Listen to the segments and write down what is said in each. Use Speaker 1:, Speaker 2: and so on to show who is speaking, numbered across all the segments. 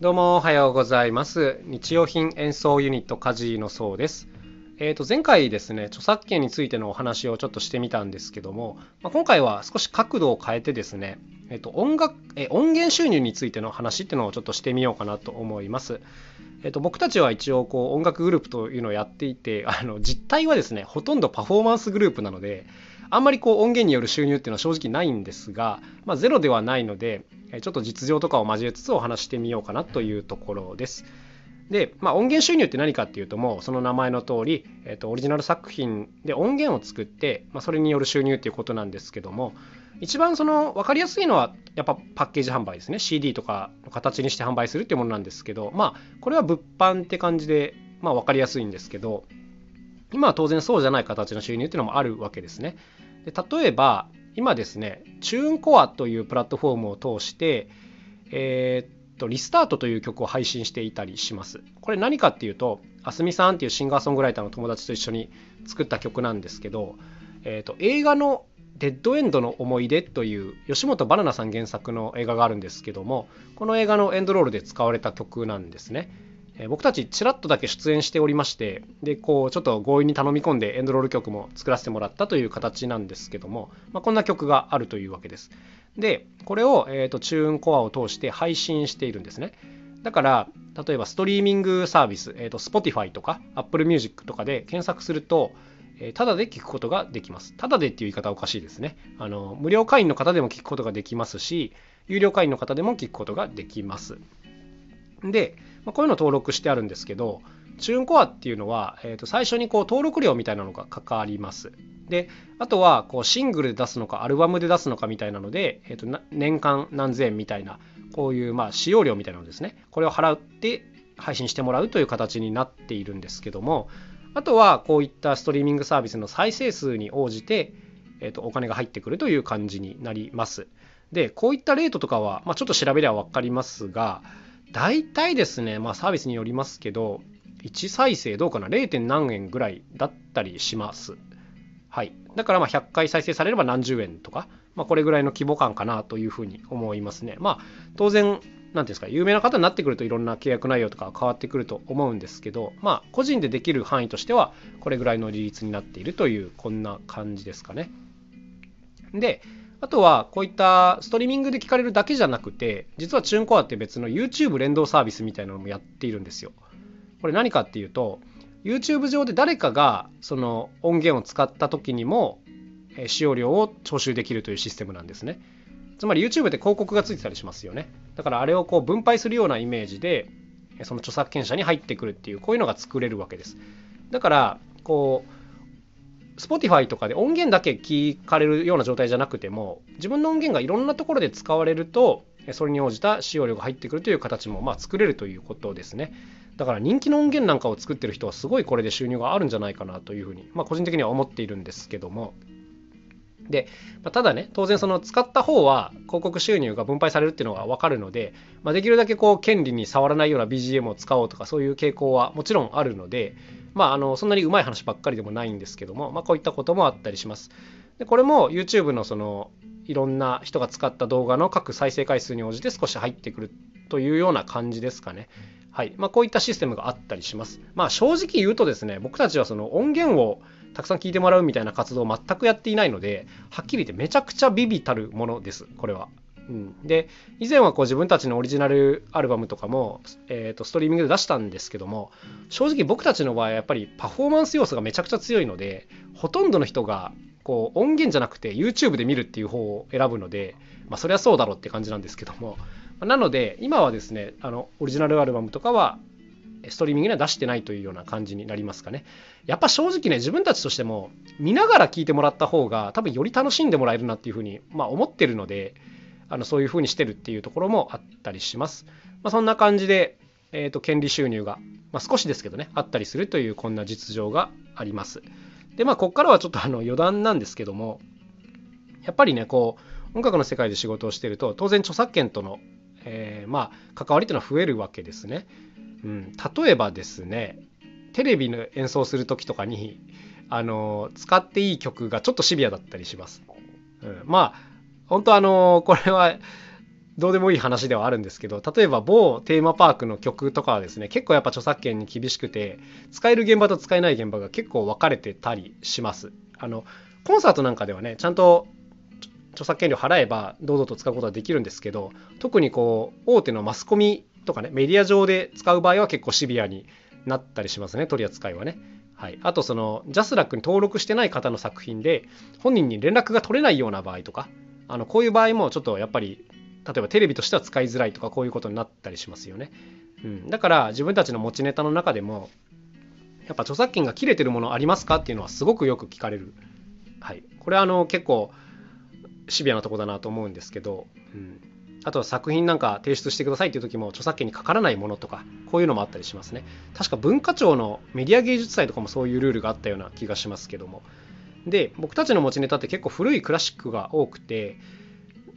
Speaker 1: どうもおはようございます。日用品演奏ユニットカジのそうです。えー、と前回ですね著作権についてのお話をちょっとしてみたんですけども、まあ、今回は少し角度を変えてですね、えー、と音楽え音源収入についての話っていうのをちょっとしてみようかなと思います。えー、と僕たちは一応こう音楽グループというのをやっていてあの実態はですねほとんどパフォーマンスグループなのであんまりこう音源による収入っていうのは正直ないんですが、まあ、ゼロではないのでちょっと実情とかを交えつつお話してみようかなというところです。で、まあ、音源収入って何かっていうともうその名前の通り、えー、とオリジナル作品で音源を作って、まあ、それによる収入っていうことなんですけども一番その分かりやすいのはやっぱパッケージ販売ですね CD とかの形にして販売するっていうものなんですけどまあこれは物販って感じで、まあ、分かりやすいんですけど今は当然そうじゃない形の収入っていうのもあるわけですね。で例えば今ですねチューンコアというプラットフォームを通してえー、っとリスタートという曲を配信していたりしますこれ何かっていうとあすみさんっていうシンガーソングライターの友達と一緒に作った曲なんですけど、えー、っと映画のデッドエンドの思い出という吉本バナナさん原作の映画があるんですけどもこの映画のエンドロールで使われた曲なんですねえ僕たちちらっとだけ出演しておりましてでこうちょっと強引に頼み込んでエンドロール曲も作らせてもらったという形なんですけども、まあ、こんな曲があるというわけですでこれを、えーと、チューンコアを通して配信しているんですねだから例えばストリーミングサービス、えーと、Spotify とか Apple Music とかで検索するとただで聞くことができます。ただでっていう言い方はおかしいですね。あの無料会員の方でも聞くことができますし、有料会員の方でも聞くことができます。で、まあ、こういうの登録してあるんですけど、チューンコアっていうのは、えー、と最初にこう登録料みたいなのがかかります。で、あとはこうシングルで出すのか、アルバムで出すのかみたいなので、えー、と年間何千円みたいな、こういうまあ使用料みたいなのですね、これを払って配信してもらうという形になっているんですけども、あとはこういったストリーミングサービスの再生数に応じて、えー、とお金が入ってくるという感じになります。で、こういったレートとかは、まあ、ちょっと調べれば分かりますが、大体ですね、まあ、サービスによりますけど、1再生どうかな 0. 何円ぐらいだったりします。はい。だからまあ100回再生されれば何十円とか、まあ、これぐらいの規模感かなというふうに思いますね。まあ当然、なんていうんですか、有名な方になってくるといろんな契約内容とか変わってくると思うんですけど、まあ個人でできる範囲としてはこれぐらいの利率になっているというこんな感じですかね。で、あとはこういったストリーミングで聞かれるだけじゃなくて、実はチューンコアって別の YouTube 連動サービスみたいなのもやっているんですよ。これ何かっていうと YouTube 上で誰かがその音源を使った時にも使用料を徴収できるというシステムなんですね。つまり YouTube って広告がついてたりしますよね。だからあれをこう分配するようなイメージでその著作権者に入ってくるっていうこういうのが作れるわけです。だからこう Spotify とかで音源だけ聞かれるような状態じゃなくても自分の音源がいろんなところで使われるとそれに応じた使用料が入ってくるという形もまあ作れるということですね。だから人気の音源なんかを作ってる人はすごいこれで収入があるんじゃないかなというふうに、まあ、個人的には思っているんですけども。で、ま、ただね当然その使った方は広告収入が分配されるっていうのが分かるので、まあ、できるだけこう権利に触らないような BGM を使おうとかそういう傾向はもちろんあるので、まあ、あのそんなにうまい話ばっかりでもないんですけども、まあ、こういったこともあったりしますでこれも YouTube のそのいろんな人が使った動画の各再生回数に応じて少し入ってくるというような感じですかね。はいまあ、こういったシステムがあったりします。まあ、正直言うとですね、僕たちはその音源をたくさん聞いてもらうみたいな活動を全くやっていないので、はっきり言ってめちゃくちゃビビたるものです、これは。うん、で以前はこう自分たちのオリジナルアルバムとかも、えー、とストリーミングで出したんですけども正直僕たちの場合はやっぱりパフォーマンス要素がめちゃくちゃ強いのでほとんどの人がこう音源じゃなくて YouTube で見るっていう方を選ぶので、まあ、そりゃそうだろうって感じなんですけどもなので今はですねあのオリジナルアルバムとかはストリーミングには出してないというような感じになりますかね。やっぱ正直ね、自分たちとしても見ながら聞いてもらった方が多分より楽しんでもらえるなっていうふうに、まあ、思ってるので、あのそういうふうにしてるっていうところもあったりします。まあ、そんな感じで、えーと、権利収入が、まあ、少しですけどね、あったりするというこんな実情があります。で、まあ、ここからはちょっとあの余談なんですけども、やっぱりね、こう、音楽の世界で仕事をしてると、当然著作権との、えー、まあ、関わりっていうのは増えるわけですね。うん、例えばですね、テレビの演奏する時とかに、あの、使っていい曲がちょっとシビアだったりします。うん、まあ、本当あの、これは、どうでもいい話ではあるんですけど例えば某テーマパークの曲とかはですね結構やっぱ著作権に厳しくて使える現場と使えない現場が結構分かれてたりしますあのコンサートなんかではねちゃんと著作権料払えば堂々と使うことはできるんですけど特にこう大手のマスコミとかねメディア上で使う場合は結構シビアになったりしますね取り扱いはね。はい、あとそのジャスラックに登録してない方の作品で本人に連絡が取れないような場合とかあのこういう場合もちょっとやっぱり例えばテレビとしては使いづらいとかこういうことになったりしますよね。うん、だから自分たちの持ちネタの中でもやっぱ著作権が切れてるものありますかっていうのはすごくよく聞かれる。はい、これはあの結構シビアなとこだなと思うんですけど、うん、あとは作品なんか提出してくださいっていう時も著作権にかからないものとかこういうのもあったりしますね確か文化庁のメディア芸術祭とかもそういうルールがあったような気がしますけどもで僕たちの持ちネタって結構古いクラシックが多くて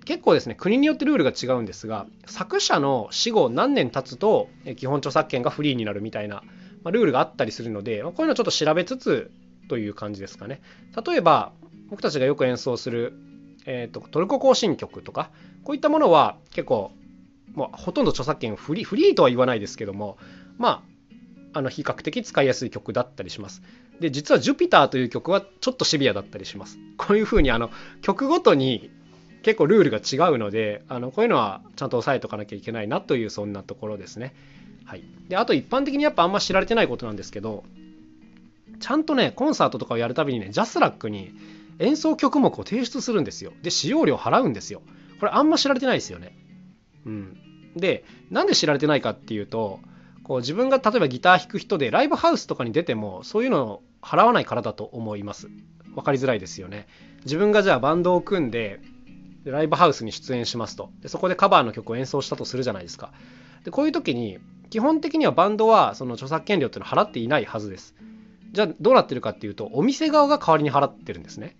Speaker 1: 結構ですね国によってルールが違うんですが作者の死後何年経つと基本著作権がフリーになるみたいな、まルールがあったりするのでこういうのちょっと調べつつという感じですかね。例えば僕たちがよく演奏するえーと、トルコ行進曲とかこういったものは結構もうほとんど著作権フリフリーとは言わないですけどもまああの比較的使いやすい曲だったりします。で実は「ジュピター」という曲はちょっとシビアだったりします。こういうふうにあの曲ごとに結構ルールが違うのであのこういうのはちゃんと押さえておかなきゃいけないなというそんなところですね。はい、であと一般的にやっぱあんま知られてないことなんですけどちゃんとねコンサートとかをやるたびにねジャスラックに演奏曲目を提出するんですよ。で、使用料払うんですよ。これあんま知られてないですよね。うん。で、なんで知られてないかっていうと、こう自分が例えばギター弾く人でライブハウスとかに出てもそういうのを払わないからだと思います。分かりづらいですよね。自分がじゃあバンドを組んでライブハウスに出演しますとでそこでカバーの曲を演奏したとするじゃないですかでこういう時に基本的にはバンドはその著作権料っていうのを払っていないはずですじゃあどうなってるかっていうとお店側が代わりに払ってるんですね。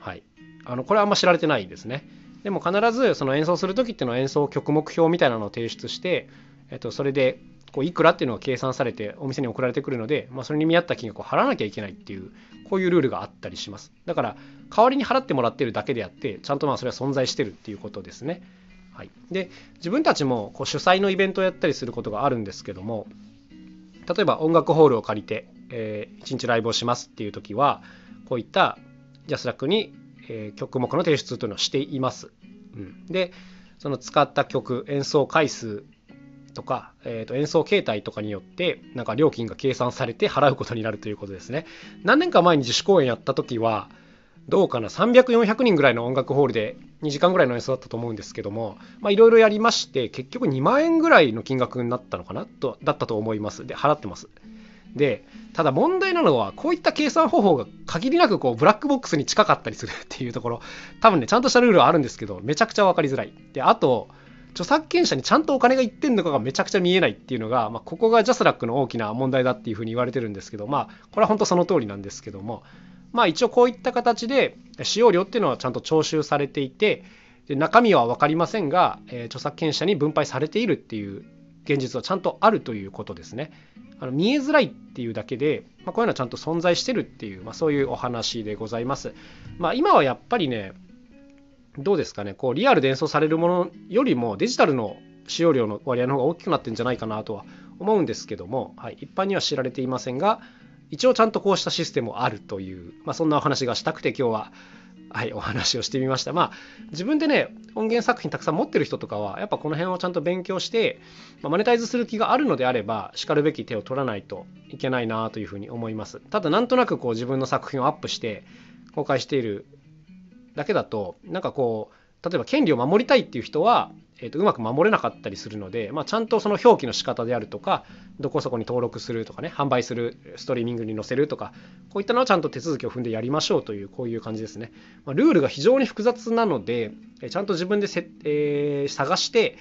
Speaker 1: はい。あのこれはあんま知られてないですね。でも必ずその演奏する時っていうのは演奏曲目標みたいなのを提出して、えっと、それでこういくらっていうのが計算されてお店に送られてくるので、まあ、それに見合った金額を払わなきゃいけないっていうこういうルールがあったりします。だから代わりに払ってもらってるだけであってちゃんとまあそれは存在してるっていうことですね。はい、で自分たちもこう主催のイベントをやったりすることがあるんですけども例えば音楽ホールを借りてえー、1日ライブをしますっていう時はこういったジャスラックに、えー、曲目の提出というのをしています。うん、でその使った曲演奏回数とか、えー、と演奏形態とかによってなんか料金が計算されて払うことになるということですね。何年か前に自主公演やった時はどうかな300400人ぐらいの音楽ホールで2時間ぐらいの演奏だったと思うんですけどもいろいろやりまして結局2万円ぐらいの金額になったのかなとだったと思います。で払ってます。でただ問題なのはこういった計算方法が限りなくこうブラックボックスに近かったりするっていうところ。多分ねちゃんとしたルールはあるんですけどめちゃくちゃ分かりづらい。であと著作権者にちゃんとお金がいってんのかがめちゃくちゃ見えないっていうのが、まあ、ここがジャスラックの大きな問題だっていうふうに言われてるんですけどまあこれは本当その通りなんですけどもまあ一応こういった形で使用料っていうのはちゃんと徴収されていてで中身は分かりませんが、えー、著作権者に分配されているっていう現実はちゃんとあるということですね。あの見えづらいっていうだけで、まあ、こういうのはちゃんと存在してるっていう、まあ、そういうお話でございます。まあ、今はやっぱりね、どうですかね、こうリアルで演奏されるものよりもデジタルの使用量の割合の方が大きくなってるんじゃないかなとは思うんですけども、はい、一般には知られていませんが、一応ちゃんとこうしたシステムあるという、まあ、そんなお話がしたくて今日ははい、お話をしてみました。まあ、自分でね、音源作品たくさん持ってる人とかは、やっぱこの辺をちゃんと勉強して、まあ、マネタイズする気があるのであれば、しかるべき手を取らないといけないなというふうに思います。ただ、なんとなくこう自分の作品をアップして公開しているだけだと、なんかこう、例えば権利を守りたいっていう人は、えー、とうまく守れなかったりするので、まあ、ちゃんとその表記の仕方であるとかどこそこに登録するとかね販売するストリーミングに載せるとかこういったのはちゃんと手続きを踏んでやりましょうというこういう感じですね、まあ、ルールが非常に複雑なのでちゃんと自分でせ、えー、探して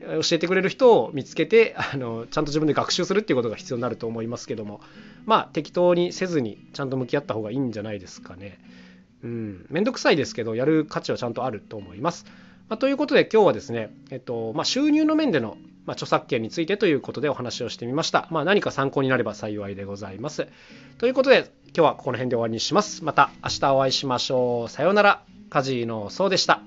Speaker 1: 教えてくれる人を見つけてあのちゃんと自分で学習するっていうことが必要になると思いますけどもまあ適当にせずにちゃんと向き合った方がいいんじゃないですかね。うんめんどくさいですけどやる価値はちゃんとあると思いますまあ、ということで今日はですね、えっとまあ、収入の面での、まあ、著作権についてということでお話をしてみました。ま、何か参考になれば幸いでございます。ということで今日はこの辺で終わりにします。また明日お会いしましょう。さようなら。カジノそうでした。